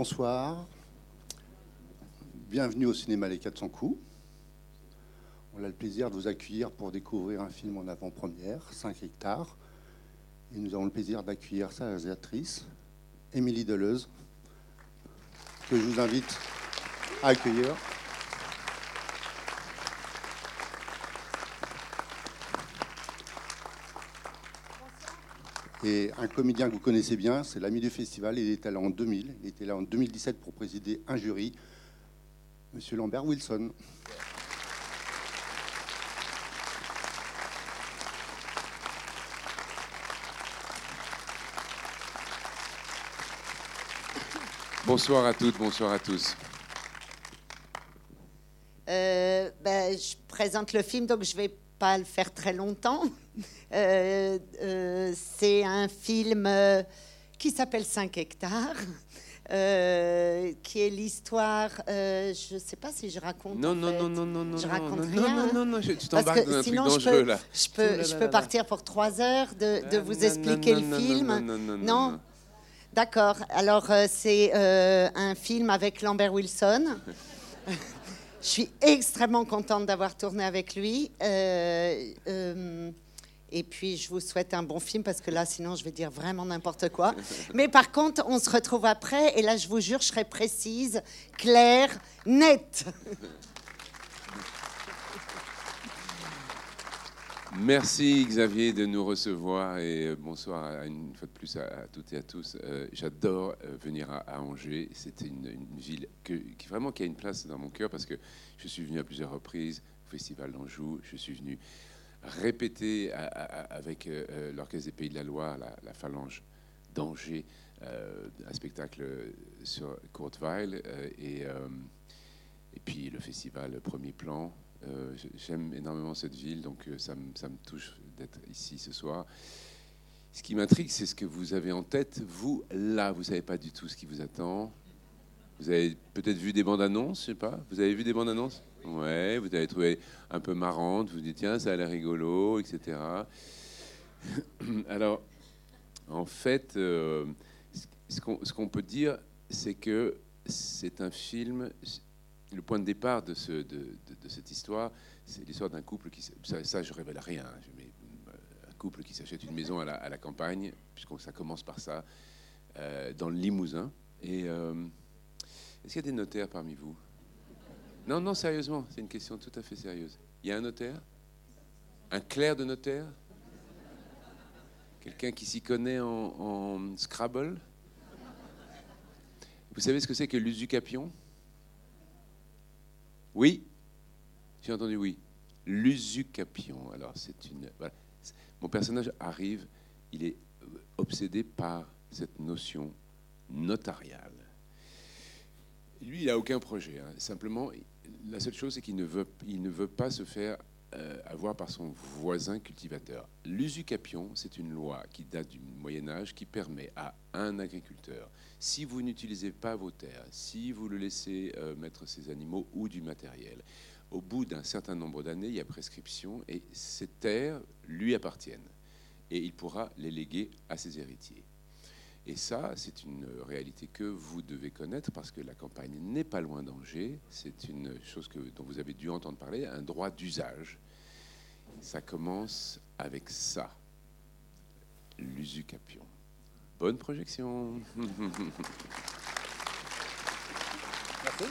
bonsoir. Bienvenue au cinéma Les 400 coups. On a le plaisir de vous accueillir pour découvrir un film en avant-première, 5 hectares. Et nous avons le plaisir d'accueillir sa réalisatrice, Émilie Deleuze, que je vous invite à accueillir. Et un comédien que vous connaissez bien, c'est l'ami du festival. Il était là en 2000. Il était là en 2017 pour présider un jury. Monsieur Lambert Wilson. Bonsoir à toutes, bonsoir à tous. Euh, ben, je présente le film, donc je vais pas le faire très longtemps. Euh, euh, c'est un film euh, qui s'appelle 5 hectares. euh, qui est l'histoire, euh, je ne sais pas si je raconte. Non, non, non, non, non, non, Je non, raconte non, rien, non, hein. non, non, je- tu t'embarques que dans un truc je dangereux peux, là. je peux, je peux là. partir pour trois heures de, de vous non, expliquer non, le non, film. Non, non, non, non, Non. non. D'accord. Alors, euh, c'est euh, un film avec Lambert Wilson. Je suis extrêmement contente d'avoir tourné avec lui. Euh, euh, et puis, je vous souhaite un bon film parce que là, sinon, je vais dire vraiment n'importe quoi. Mais par contre, on se retrouve après. Et là, je vous jure, je serai précise, claire, nette. Merci Xavier de nous recevoir et euh, bonsoir une fois de plus à, toutes et à tous. Euh, J'adore euh, venir à, Angers. C'était une, ville que, qui vraiment qui a une place dans mon cœur parce que je suis venu à plusieurs reprises au Festival d'Anjou. Je suis venu répéter avec l'Orchestre des Pays de la Loire, la, la Phalange d'Angers, un spectacle sur Courteval euh, et, et puis le festival Premier Plan. Euh, J'aime énormément cette ville, donc euh, ça, me- touche d'être ici ce soir. Ce qui m'intrigue, c'est ce que vous avez en tête. Vous, là, vous savez pas du tout ce qui vous attend. Vous avez peut-être vu des bandes annonces, je sais pas. Vous avez vu des bandes annonces? Ouais, vous avez trouvé un peu marrante. Vous vous dites tiens, ça a l'air rigolo, etc. Alors, en fait, euh, ce qu'on peut dire, c'est que c'est un film. Le point de départ de, ce, de, de- de cette histoire, c'est l'histoire d'un couple qui. Ça, ça, je révèle rien. hein, mais, euh, un couple qui s'achète une maison à la, campagne, puisque ça commence par ça, euh, dans le Limousin. Euh, est-ce qu'il y a des notaires parmi vous? Non, non, sérieusement, c'est une question tout à fait sérieuse. Il y a un notaire? Un clerc de notaire? Quelqu'un qui s'y connaît en, en Scrabble? Vous savez ce que c'est que l'usucapion? Oui J'ai entendu oui. L'usucapion. Alors, c'est une. Mon personnage arrive, il est euh, obsédé par cette notion notariale. Lui, il n'a aucun projet. hein. Simplement, la seule chose, c'est qu'il ne ne veut pas se faire avoir par son voisin cultivateur. L'usucapion, c'est une loi qui date du Moyen Âge qui permet à un agriculteur, si vous n'utilisez pas vos terres, si vous le laissez euh, mettre ses animaux ou du matériel, au bout d'un certain nombre d'années, il y a prescription et ces terres lui appartiennent. Et il pourra les léguer à ses héritiers. Et ça, c'est une réalité que vous devez connaître parce que la campagne n'est pas loin d'Angers. C'est une chose dont vous avez dû entendre parler, un droit d'usage. Ça commence avec ça, l'usucapion. Bonne projection. Merci.